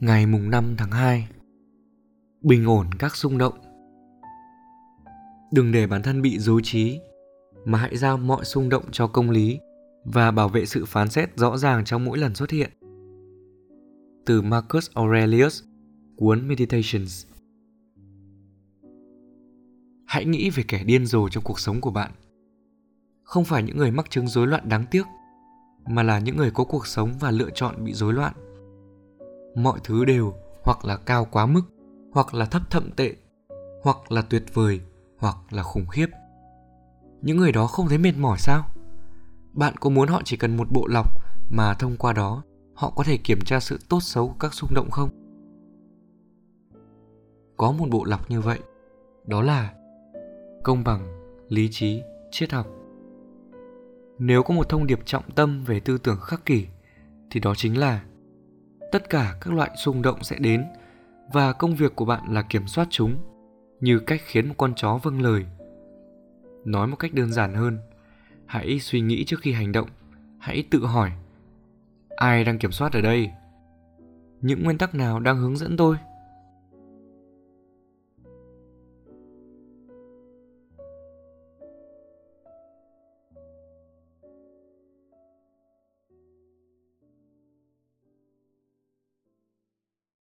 Ngày mùng 5 tháng 2 Bình ổn các xung động. Đừng để bản thân bị dối trí Mà hãy giao mọi xung động cho công lý Và bảo vệ sự phán xét rõ ràng trong mỗi lần xuất hiện. Từ Marcus Aurelius, cuốn Meditations. Hãy nghĩ về kẻ điên rồ trong cuộc sống của bạn. Không phải những người mắc chứng rối loạn đáng tiếc Mà là những người có cuộc sống và lựa chọn bị rối loạn mọi thứ đều, hoặc là cao quá mức, hoặc là thấp thậm tệ, hoặc là tuyệt vời, hoặc là khủng khiếp. Những người đó không thấy mệt mỏi sao? Bạn có muốn họ chỉ cần một bộ lọc mà thông qua đó họ có thể kiểm tra sự tốt xấu của các xung động không? Có một bộ lọc như vậy, đó là công bằng, lý trí, triết học. Nếu có một thông điệp trọng tâm về tư tưởng khắc kỷ, thì đó chính là tất cả các loại xung động sẽ đến, và công việc của bạn là kiểm soát chúng, như cách khiến một con chó vâng lời. Nói một cách đơn giản hơn, hãy suy nghĩ trước khi hành động, hãy tự hỏi, ai đang kiểm soát ở đây? Những nguyên tắc nào đang hướng dẫn tôi?